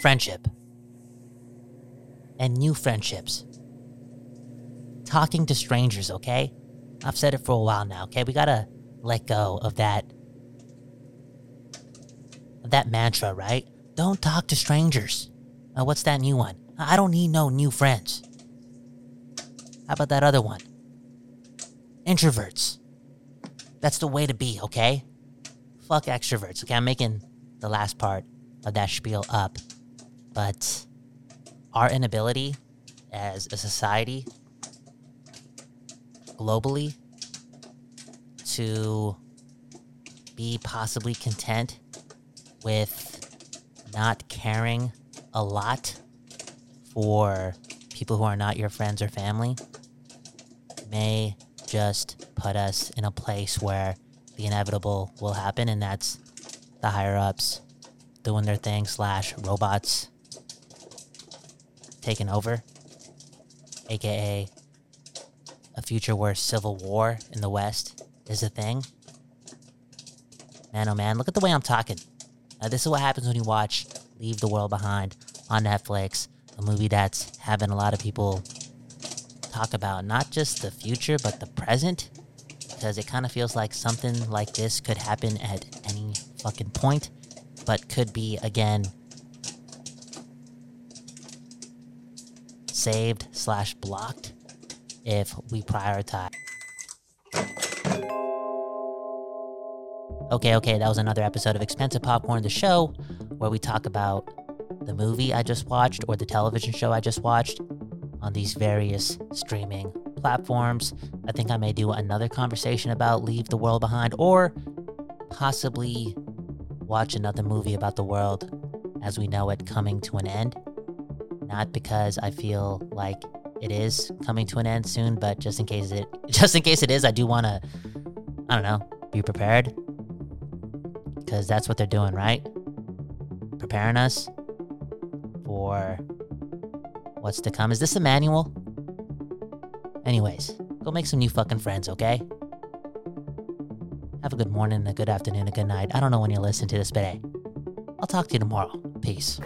Friendship. And new friendships. Talking to strangers, okay? I've said it for a while now, okay? We gotta let go of that of that mantra, right? Don't talk to strangers. What's that new one? I don't need no new friends. How about that other one? Introverts. That's the way to be, okay? Fuck extroverts, okay? I'm making the last part of that spiel up. But our inability as a society globally to be possibly content with not caring a lot for people who are not your friends or family may just put us in a place where the inevitable will happen, and that's the higher ups doing their thing, slash robots taking over, aka a future where civil war in the West is a thing. Man, oh man, look at the way I'm talking. This is what happens when you watch Leave the World Behind on Netflix, a movie that's having a lot of people talk about not just the future, but the present. Because it kind of feels like something like this could happen at any fucking point, but could be, again, saved slash blocked if we prioritize. Okay, okay, that was another episode of Expensive Popcorn, the show where we talk about the movie I just watched or the television show I just watched on these various streaming platforms. I think I may do another conversation about Leave the World Behind or possibly watch another movie about the world as we know it coming to an end. Not because I feel like it is coming to an end soon, but just in case it just in case it is, I do want to I don't know, be prepared. Cuz that's what they're doing, right? Preparing us for what's to come. Is this a manual? Anyways, go make some new fucking friends, okay? Have a good morning, a good afternoon, a good night. I don't know when you listen to this, but hey, I'll talk to you tomorrow. Peace.